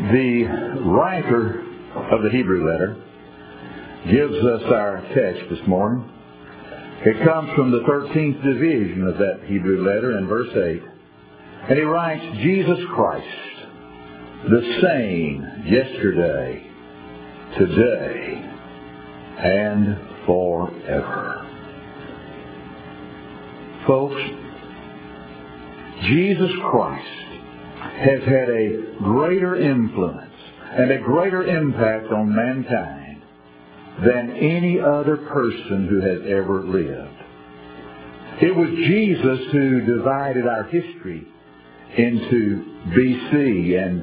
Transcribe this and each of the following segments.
The writer of the Hebrew letter gives us our text this morning. It comes from the 13th division of that Hebrew letter in verse 8. And he writes, Jesus Christ, the same yesterday, today, and forever. Folks, Jesus Christ has had a greater influence and a greater impact on mankind than any other person who has ever lived. It was Jesus who divided our history into BC and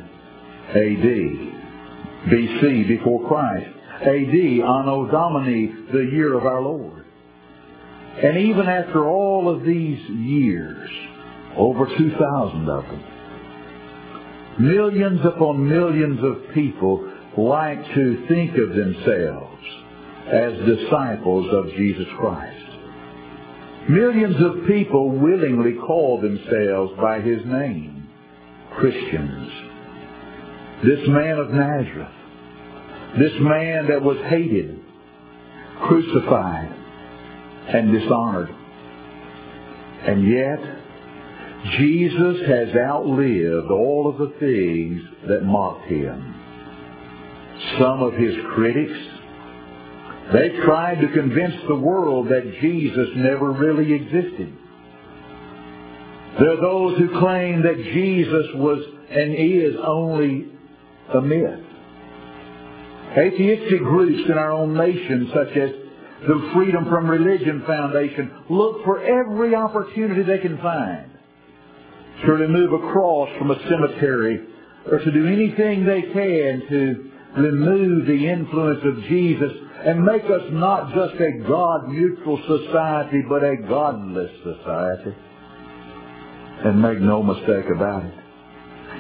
AD. BC, before Christ. AD, Anno Domini, the year of our Lord. And even after all of these years, over 2,000 of them, Millions upon millions of people like to think of themselves as disciples of Jesus Christ. Millions of people willingly call themselves by his name, Christians. This man of Nazareth, this man that was hated, crucified, and dishonored. And yet, Jesus has outlived all of the things that mocked him. Some of his critics, they tried to convince the world that Jesus never really existed. There are those who claim that Jesus was and is only a myth. Atheistic groups in our own nation, such as the Freedom from Religion Foundation, look for every opportunity they can find to remove a cross from a cemetery or to do anything they can to remove the influence of Jesus and make us not just a God-neutral society, but a godless society. And make no mistake about it.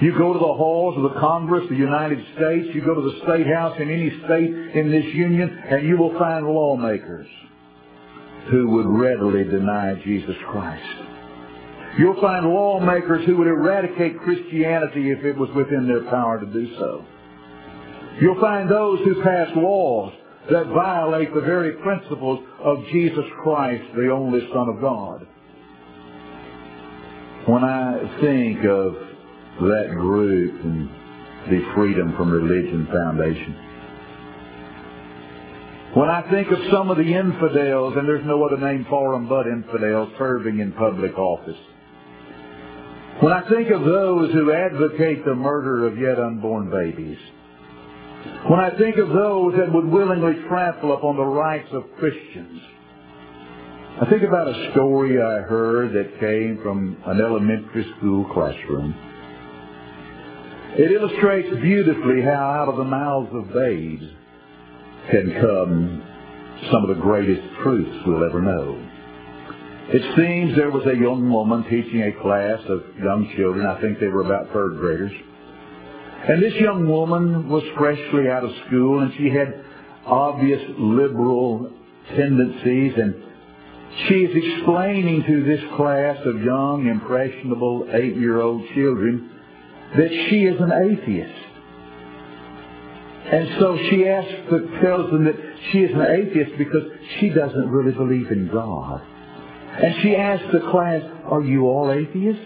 You go to the halls of the Congress of the United States, you go to the State House in any state in this union, and you will find lawmakers who would readily deny Jesus Christ. You'll find lawmakers who would eradicate Christianity if it was within their power to do so. You'll find those who pass laws that violate the very principles of Jesus Christ, the only Son of God. When I think of that group and the Freedom from Religion Foundation, when I think of some of the infidels, and there's no other name for them but infidels, serving in public office, when I think of those who advocate the murder of yet unborn babies, when I think of those that would willingly trample upon the rights of Christians, I think about a story I heard that came from an elementary school classroom. It illustrates beautifully how out of the mouths of babes can come some of the greatest truths we'll ever know. It seems there was a young woman teaching a class of young children. I think they were about third graders. And this young woman was freshly out of school and she had obvious liberal tendencies and she is explaining to this class of young, impressionable, eight-year-old children that she is an atheist. And so she asks, tells them that she is an atheist because she doesn't really believe in God. And she asked the class, are you all atheists?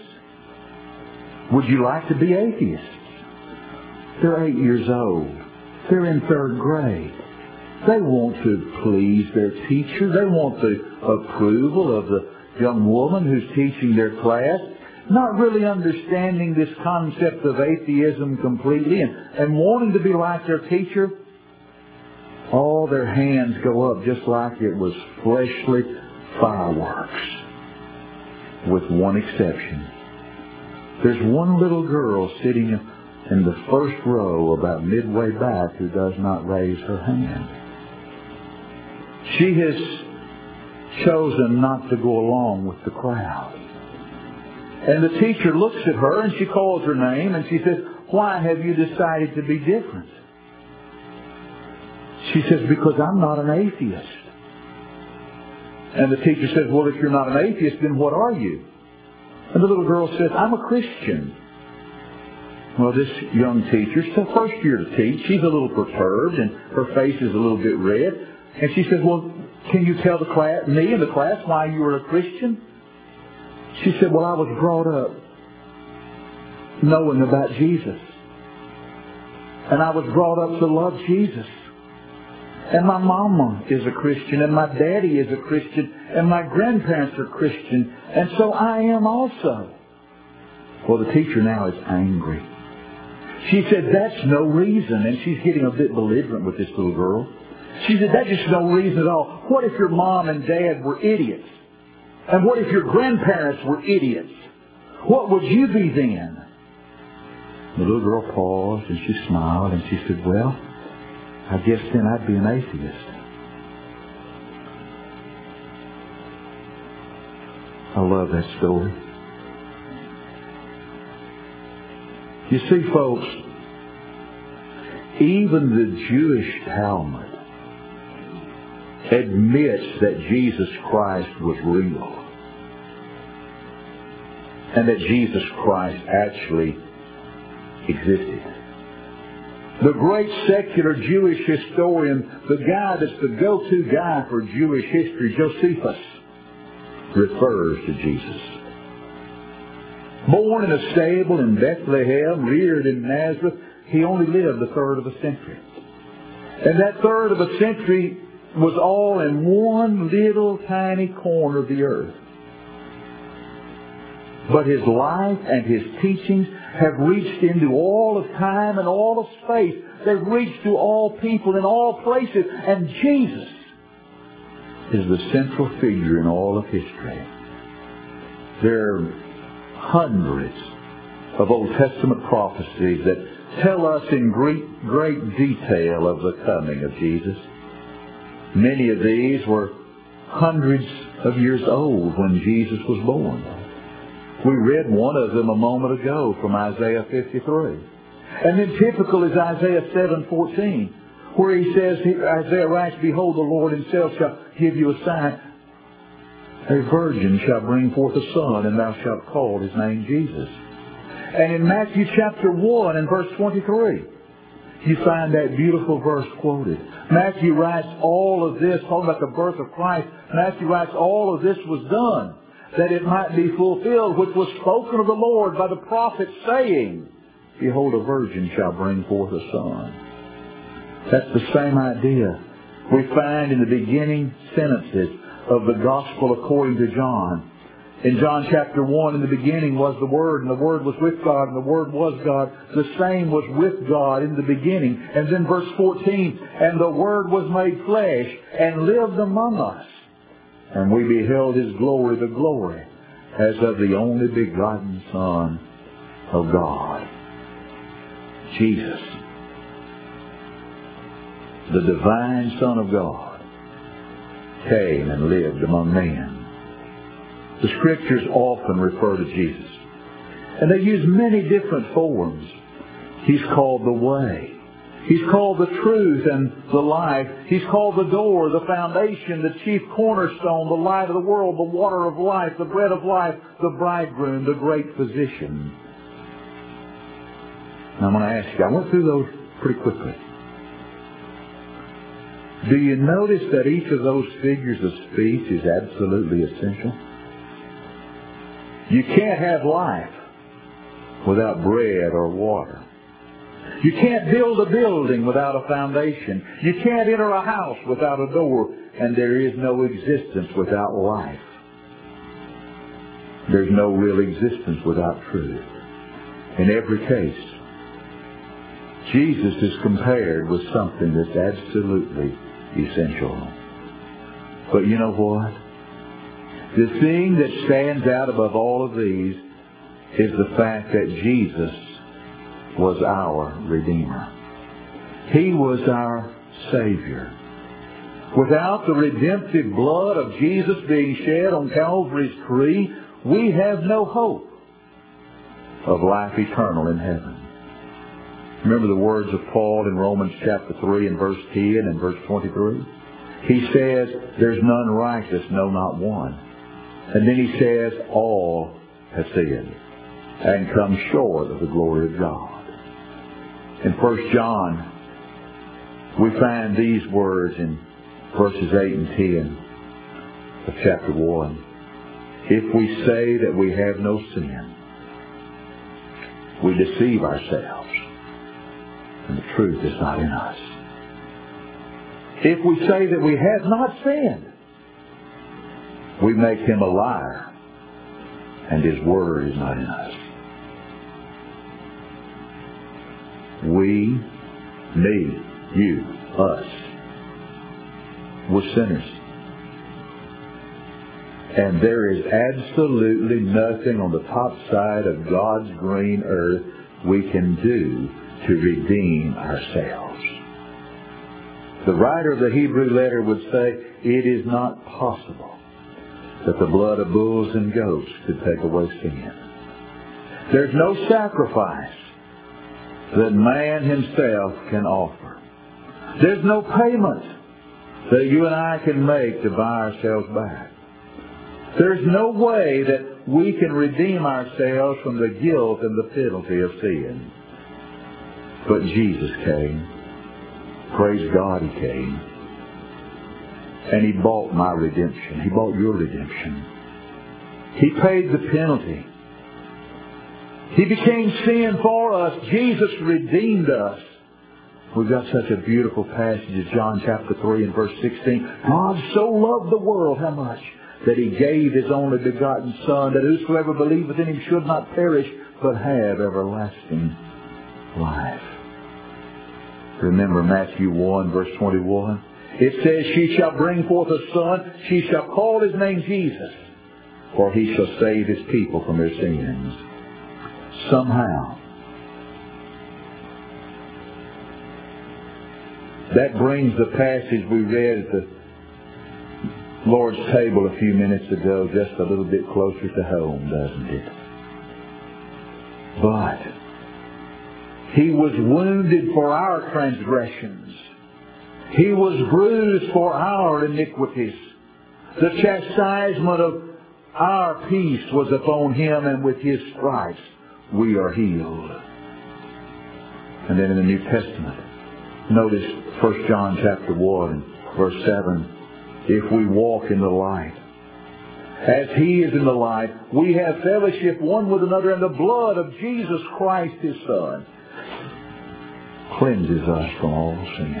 Would you like to be atheists? They're eight years old. They're in third grade. They want to please their teacher. They want the approval of the young woman who's teaching their class, not really understanding this concept of atheism completely and, and wanting to be like their teacher. All their hands go up just like it was fleshly fireworks, with one exception. There's one little girl sitting in the first row about midway back who does not raise her hand. She has chosen not to go along with the crowd. And the teacher looks at her and she calls her name and she says, why have you decided to be different? She says, because I'm not an atheist. And the teacher says, well, if you're not an atheist, then what are you? And the little girl says, I'm a Christian. Well, this young teacher, it's her first year to teach. She's a little perturbed and her face is a little bit red. And she says, well, can you tell the class, me and the class why you were a Christian? She said, well, I was brought up knowing about Jesus. And I was brought up to love Jesus. And my mama is a Christian, and my daddy is a Christian, and my grandparents are Christian, and so I am also. Well, the teacher now is angry. She said, that's no reason, and she's getting a bit belligerent with this little girl. She said, that's just no reason at all. What if your mom and dad were idiots? And what if your grandparents were idiots? What would you be then? The little girl paused and she smiled and she said, well, I guess then I'd be an atheist. I love that story. You see, folks, even the Jewish Talmud admits that Jesus Christ was real and that Jesus Christ actually existed. The great secular Jewish historian, the guy that's the go-to guy for Jewish history, Josephus, refers to Jesus. Born in a stable in Bethlehem, reared in Nazareth, he only lived a third of a century. And that third of a century was all in one little tiny corner of the earth. But his life and his teachings have reached into all of time and all of space. They've reached to all people in all places. And Jesus is the central figure in all of history. There are hundreds of Old Testament prophecies that tell us in great, great detail of the coming of Jesus. Many of these were hundreds of years old when Jesus was born. We read one of them a moment ago from Isaiah 53. And then typical is Isaiah 7:14, where he says, Isaiah writes, Behold, the Lord himself shall give you a sign. A virgin shall bring forth a son, and thou shalt call his name Jesus. And in Matthew chapter 1 and verse 23, you find that beautiful verse quoted. Matthew writes all of this, talking about the birth of Christ. Matthew writes all of this was done that it might be fulfilled, which was spoken of the Lord by the prophet, saying, Behold, a virgin shall bring forth a son. That's the same idea we find in the beginning sentences of the Gospel according to John. In John chapter 1, in the beginning was the Word, and the Word was with God, and the Word was God. The same was with God in the beginning. And then verse 14, and the Word was made flesh and lived among us. And we beheld his glory, the glory as of the only begotten Son of God. Jesus, the divine Son of God, came and lived among men. The scriptures often refer to Jesus. And they use many different forms. He's called the way. He's called the truth and the life. He's called the door, the foundation, the chief cornerstone, the light of the world, the water of life, the bread of life, the bridegroom, the great physician. Now I'm going to ask you, I went through those pretty quickly. Do you notice that each of those figures of speech is absolutely essential? You can't have life without bread or water. You can't build a building without a foundation. You can't enter a house without a door. And there is no existence without life. There's no real existence without truth. In every case, Jesus is compared with something that's absolutely essential. But you know what? The thing that stands out above all of these is the fact that Jesus was our Redeemer. He was our Savior. Without the redemptive blood of Jesus being shed on Calvary's tree, we have no hope of life eternal in heaven. Remember the words of Paul in Romans chapter 3 and verse 10 and verse 23? He says, there's none righteous, no not one. And then he says, all have sinned and come short of the glory of God. In 1 John, we find these words in verses 8 and 10 of chapter 1. If we say that we have no sin, we deceive ourselves, and the truth is not in us. If we say that we have not sinned, we make him a liar, and his word is not in us. We, me, you, us, were sinners. And there is absolutely nothing on the top side of God's green earth we can do to redeem ourselves. The writer of the Hebrew letter would say, it is not possible that the blood of bulls and goats could take away sin. There's no sacrifice that man himself can offer. There's no payment that you and I can make to buy ourselves back. There's no way that we can redeem ourselves from the guilt and the penalty of sin. But Jesus came. Praise God, He came. And He bought my redemption. He bought your redemption. He paid the penalty. He became sin for us. Jesus redeemed us. We've got such a beautiful passage in John chapter 3 and verse 16. God so loved the world, how much? That he gave his only begotten Son, that whosoever believeth in him should not perish, but have everlasting life. Remember Matthew 1 verse 21? It says, She shall bring forth a son, she shall call his name Jesus, for he shall save his people from their sins. Somehow, that brings the passage we read at the Lord's table a few minutes ago just a little bit closer to home, doesn't it? But he was wounded for our transgressions. He was bruised for our iniquities. The chastisement of our peace was upon him, and with his stripes we are healed. And then in the New Testament, notice 1 John chapter 1, verse 7. If we walk in the light, as he is in the light, we have fellowship one with another, and the blood of Jesus Christ, his Son, cleanses us from all sin.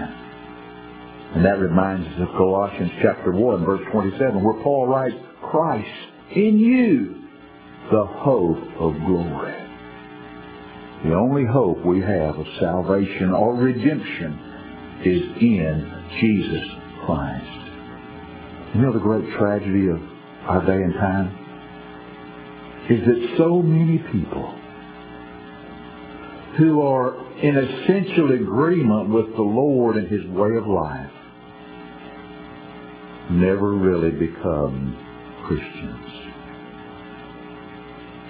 And that reminds us of Colossians chapter 1, verse 27, where Paul writes, Christ in you, the hope of glory. The only hope we have of salvation or redemption is in Jesus Christ. You know the great tragedy of our day and time? Is that so many people who are in essential agreement with the Lord and His way of life never really become Christians.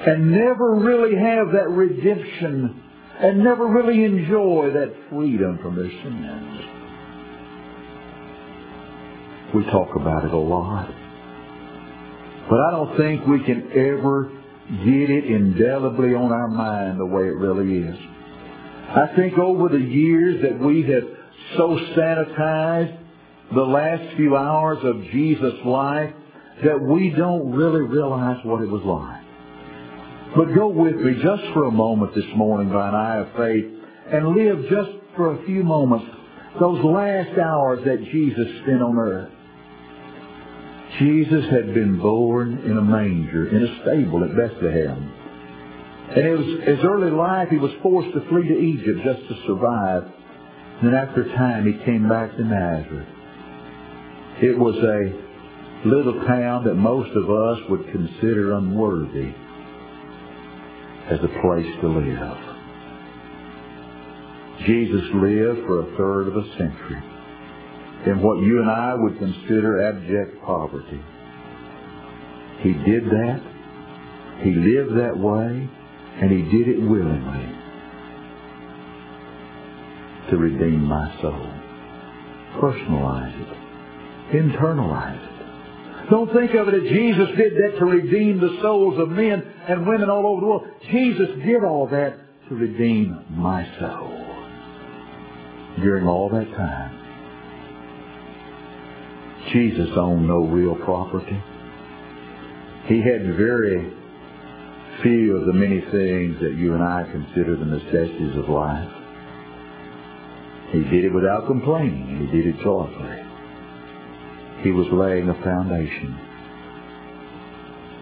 And never really have that redemption and never really enjoy that freedom from their sins. We talk about it a lot. But I don't think we can ever get it indelibly on our mind the way it really is. I think over the years that we have so sanitized the last few hours of Jesus' life that we don't really realize what it was like. But go with me just for a moment this morning by an eye of faith and live just for a few moments those last hours that Jesus spent on earth. Jesus had been born in a manger, in a stable at Bethlehem. And it his early life, he was forced to flee to Egypt just to survive. And then after time, he came back to Nazareth. It was a little town that most of us would consider unworthy as a place to live. Jesus lived for a third of a century in what you and I would consider abject poverty. He did that. He lived that way, and he did it willingly to redeem my soul. Personalize it. Internalize it. Don't think of it as Jesus did that to redeem the souls of men and women all over the world. Jesus did all that to redeem my soul. during all that time. Jesus owned no real property. He had very few of the many things that you and I consider the necessities of life. He did it without complaining, he did it joyfully. He was laying a foundation,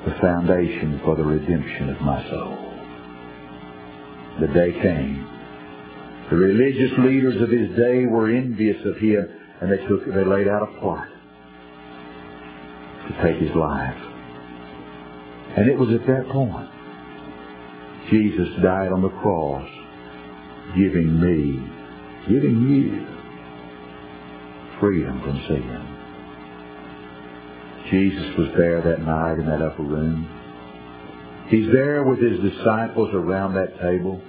the foundation for the redemption of my soul. The day came. The religious leaders of his day were envious of him, and they took they laid out a plot to take his life. And it was at that point Jesus died on the cross, giving me, giving you freedom from sin. Jesus was there that night in that upper room. He's there with his disciples around that table.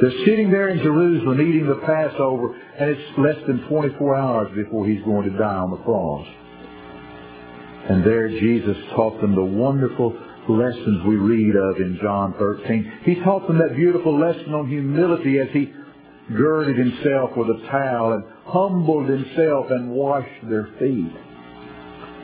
They're sitting there in Jerusalem eating the Passover, and it's less than 24 hours before he's going to die on the cross. And there Jesus taught them the wonderful lessons we read of in John 13. He taught them that beautiful lesson on humility as he girded himself with a towel and humbled himself and washed their feet.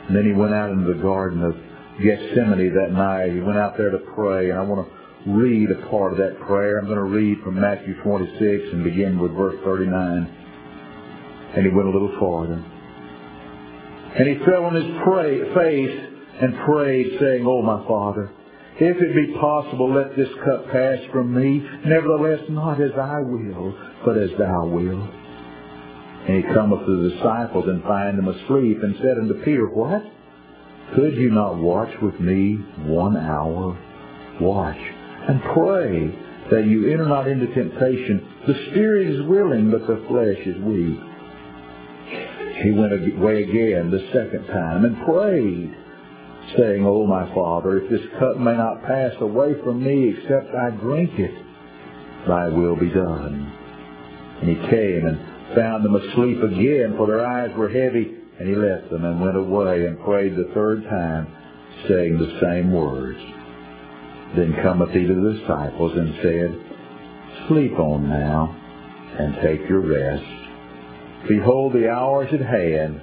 And then he went out into the Garden of Gethsemane that night. He went out there to pray, and I want to read a part of that prayer. I'm going to read from Matthew 26 and begin with verse 39. And he went a little farther. And he fell on his pray, face and prayed, saying, O my Father, if it be possible, let this cup pass from me. Nevertheless, not as I will, but as thou wilt. And he cometh to the disciples and find them asleep, and said unto Peter, What? Could you not watch with me one hour? Watch and pray that you enter not into temptation. The spirit is willing, but the flesh is weak. He went away again the second time and prayed, saying, O my Father, if this cup may not pass away from me except I drink it, thy will be done. And he came and found them asleep again, for their eyes were heavy, and he left them and went away and prayed the third time, saying the same words. Then cometh he to the disciples and said, Sleep on now, and take your rest. Behold, the hour is at hand,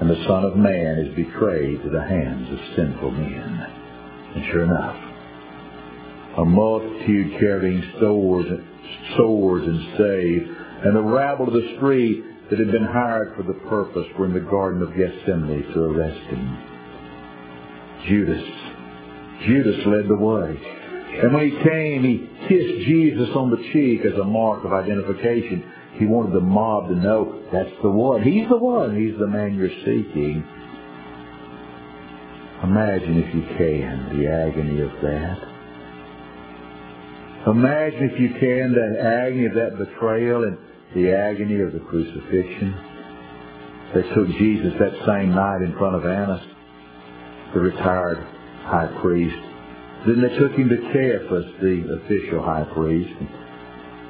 and the Son of Man is betrayed to the hands of sinful men. And sure enough, a multitude carrying swords, swords and staves, and the rabble of the street that had been hired for the purpose were in the Garden of Gethsemane to arrest him. Judas, Judas led the way. And when he came, he kissed Jesus on the cheek as a mark of identification. He wanted the mob to know that's the one. He's the one. He's the man you're seeking. Imagine, if you can, the agony of that. Imagine, if you can, the agony of that betrayal and the agony of the crucifixion. They took Jesus that same night in front of Annas, the retired high priest. Then they took him to Caiaphas, the official high priest.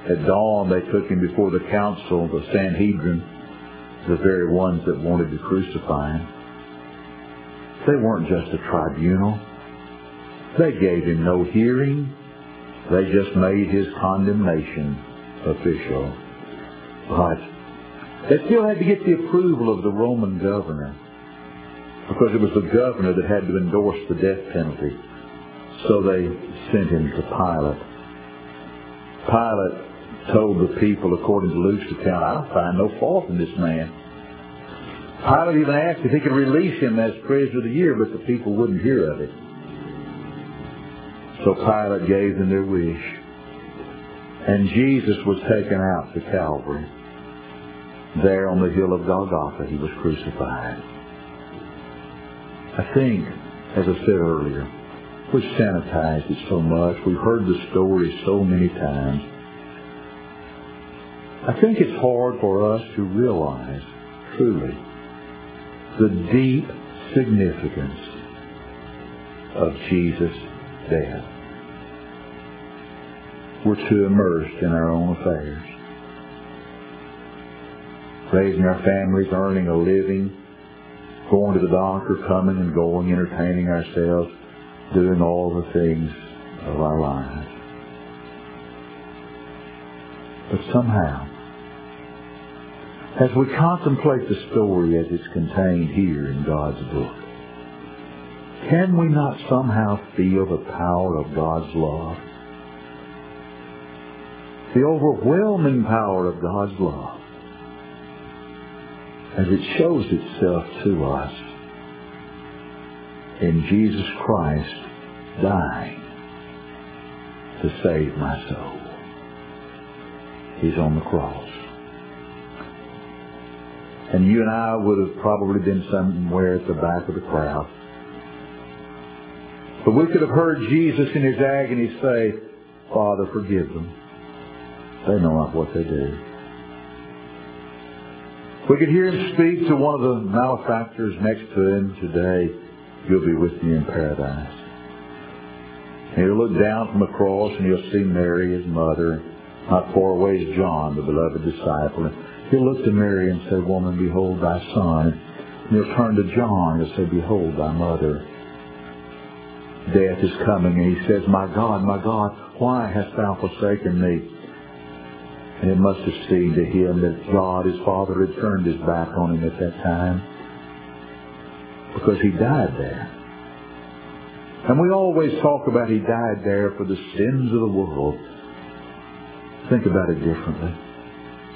At dawn, they took him before the council, the Sanhedrin, the very ones that wanted to crucify him. They weren't just a tribunal. They gave him no hearing. They just made his condemnation official. But they still had to get the approval of the Roman governor because it was the governor that had to endorse the death penalty. So they sent him to Pilate. Pilate told the people, according to Luke's account, I find no fault in this man. Pilate even asked if he could release him as prisoner of the year, but the people wouldn't hear of it. So Pilate gave them their wish. And Jesus was taken out to Calvary. There on the hill of Golgotha, he was crucified. I think, as I said earlier, we've sanitized it so much. We've heard the story so many times. I think it's hard for us to realize, truly, the deep significance of Jesus' death. We're too immersed in our own affairs. Raising our families, earning a living, going to the doctor, coming and going, entertaining ourselves, doing all the things of our lives. But somehow, As we contemplate the story as it's contained here in God's book, can we not somehow feel the power of God's love? The overwhelming power of God's love as it shows itself to us in Jesus Christ dying to save my soul. He's on the cross. And you and I would have probably been somewhere at the back of the crowd. But we could have heard Jesus in his agony say, Father, forgive them. They know not what they do. We could hear him speak to one of the malefactors next to him today. You'll be with me in paradise. And he'll look down from the cross and he'll see Mary, his mother. Not far away is John, the beloved disciple. He'll look to Mary and say, Woman, behold thy son. And he'll turn to John and say, Behold thy mother. Death is coming. And he says, My God, my God, why hast thou forsaken me? And it must have seemed to him that God, his Father, had turned his back on him at that time. Because he died there. And we always talk about he died there for the sins of the world. Think about it differently.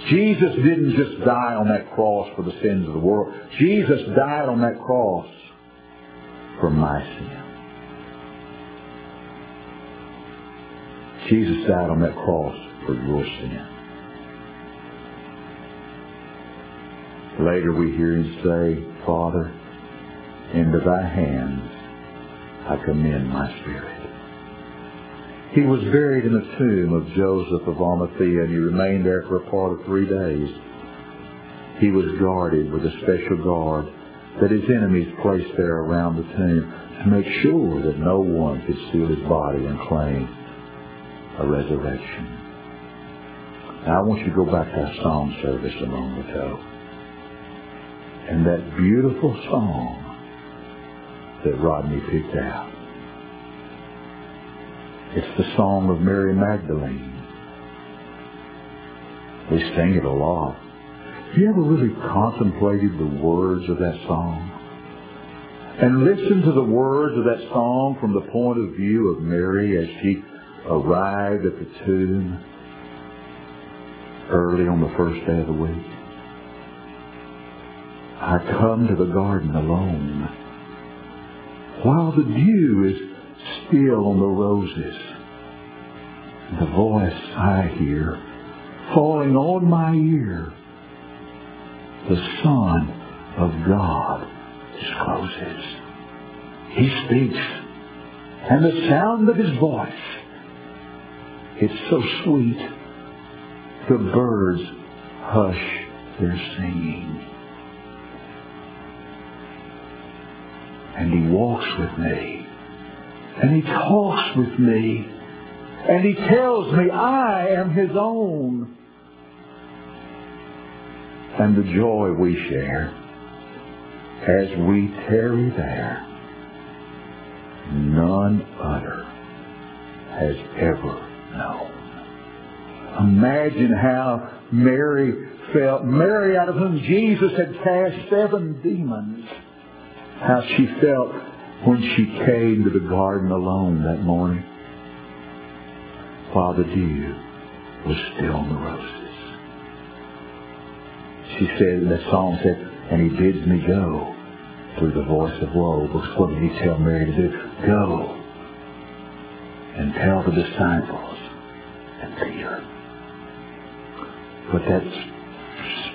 Jesus didn't just die on that cross for the sins of the world. Jesus died on that cross for my sin. Jesus died on that cross for your sin. Later we hear him say, Father, into thy hands I commend my spirit. He was buried in the tomb of Joseph of Arimathea, and he remained there for a part of three days. He was guarded with a special guard that his enemies placed there around the tomb to make sure that no one could steal his body and claim a resurrection. Now I want you to go back to our song service a moment ago. And that beautiful song that Rodney picked out. It's the song of Mary Magdalene. We sing it a lot. Have you ever really contemplated the words of that song? And listened to the words of that song from the point of view of Mary as she arrived at the tomb early on the first day of the week. I come to the garden alone while the dew is still on the roses. The voice I hear falling on my ear, the Son of God discloses. He speaks, and the sound of his voice, is so sweet, the birds hush their singing. And he walks with me. And he talks with me. And he tells me I am his own. And the joy we share as we tarry there, none other has ever known. Imagine how Mary felt. Mary out of whom Jesus had cast seven demons how she felt when she came to the garden alone that morning while the dew was still on the roses. She said, the song said, and he bids me go through the voice of woe. Because what did he tell Mary to do? Go and tell the disciples and Peter. But that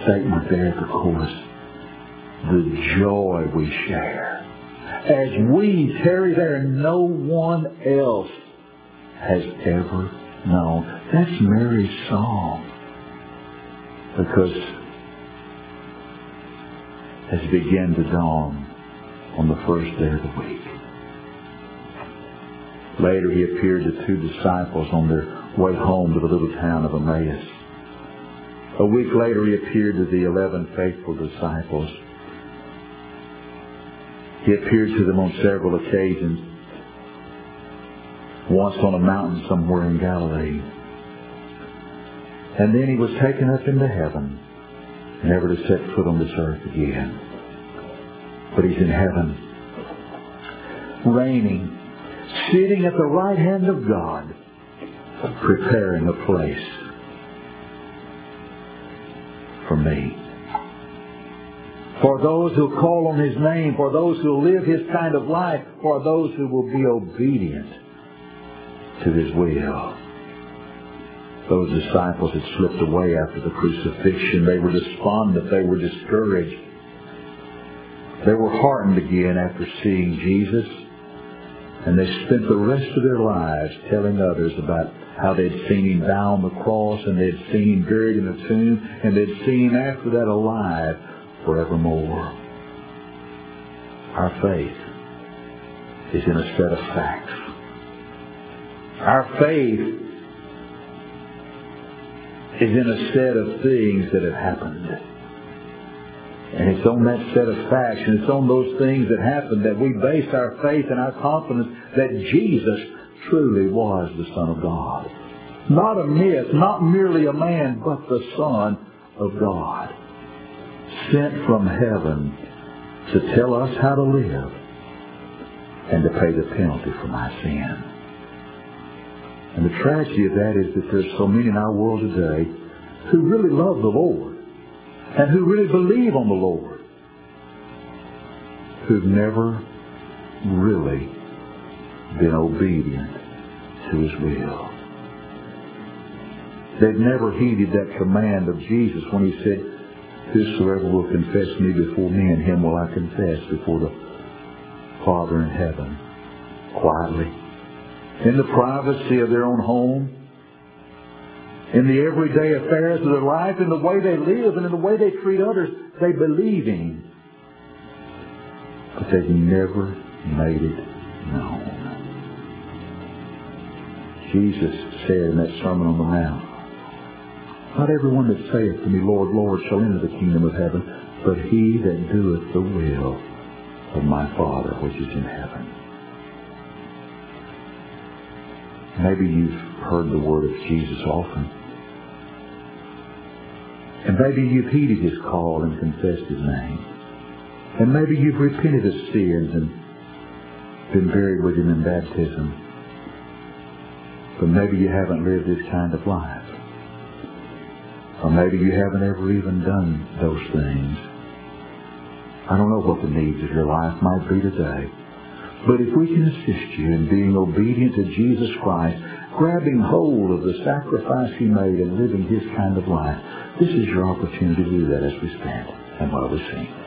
statement there at the chorus, the joy we share. As we tarry there, no one else has ever known. That's Mary's song. Because as it began to dawn on the first day of the week, later he appeared to two disciples on their way home to the little town of Emmaus. A week later he appeared to the eleven faithful disciples. He appeared to them on several occasions. Once on a mountain somewhere in Galilee. And then he was taken up into heaven. never to set foot on this earth again. But he's in heaven, reigning, sitting at the right hand of God, preparing a place for me. For those who call on his name, for those who live his kind of life, for those who will be obedient to his will. Those disciples had slipped away after the crucifixion. They were despondent. They were discouraged. They were heartened again after seeing Jesus. And they spent the rest of their lives telling others about how they'd seen him down the cross and they'd seen him buried in a tomb and they'd seen him after that alive forevermore. Our faith is in a set of facts. Our faith is in a set of things that have happened. And it's on that set of facts and it's on those things that happened that we base our faith and our confidence that Jesus truly was the Son of God. Not a myth, not merely a man, but the Son of God. Sent from heaven to tell us how to live and to pay the penalty for my sin. And the tragedy of that is that there's so many in our world today who really love the Lord and who really believe on the Lord who've never really been obedient to His will. They've never heeded that command of Jesus when He said, Whosoever will confess me before men, and him will I confess before the Father in heaven. Quietly, in the privacy of their own home, in the everyday affairs of their life, in the way they live, and in the way they treat others, they believe in Him. But they've never made it known. Jesus said in that Sermon on the Mount, Not everyone that saith to me, Lord, Lord, shall enter the kingdom of heaven, but he that doeth the will of my Father which is in heaven. Maybe you've heard the word of Jesus often. And maybe you've heeded his call and confessed his name. And maybe you've repented of sins and been buried with him in baptism. But maybe you haven't lived this kind of life. Or maybe you haven't ever even done those things. I don't know what the needs of your life might be today. But if we can assist you in being obedient to Jesus Christ, grabbing hold of the sacrifice he made and living his kind of life, this is your opportunity to do that as we stand and while we sing.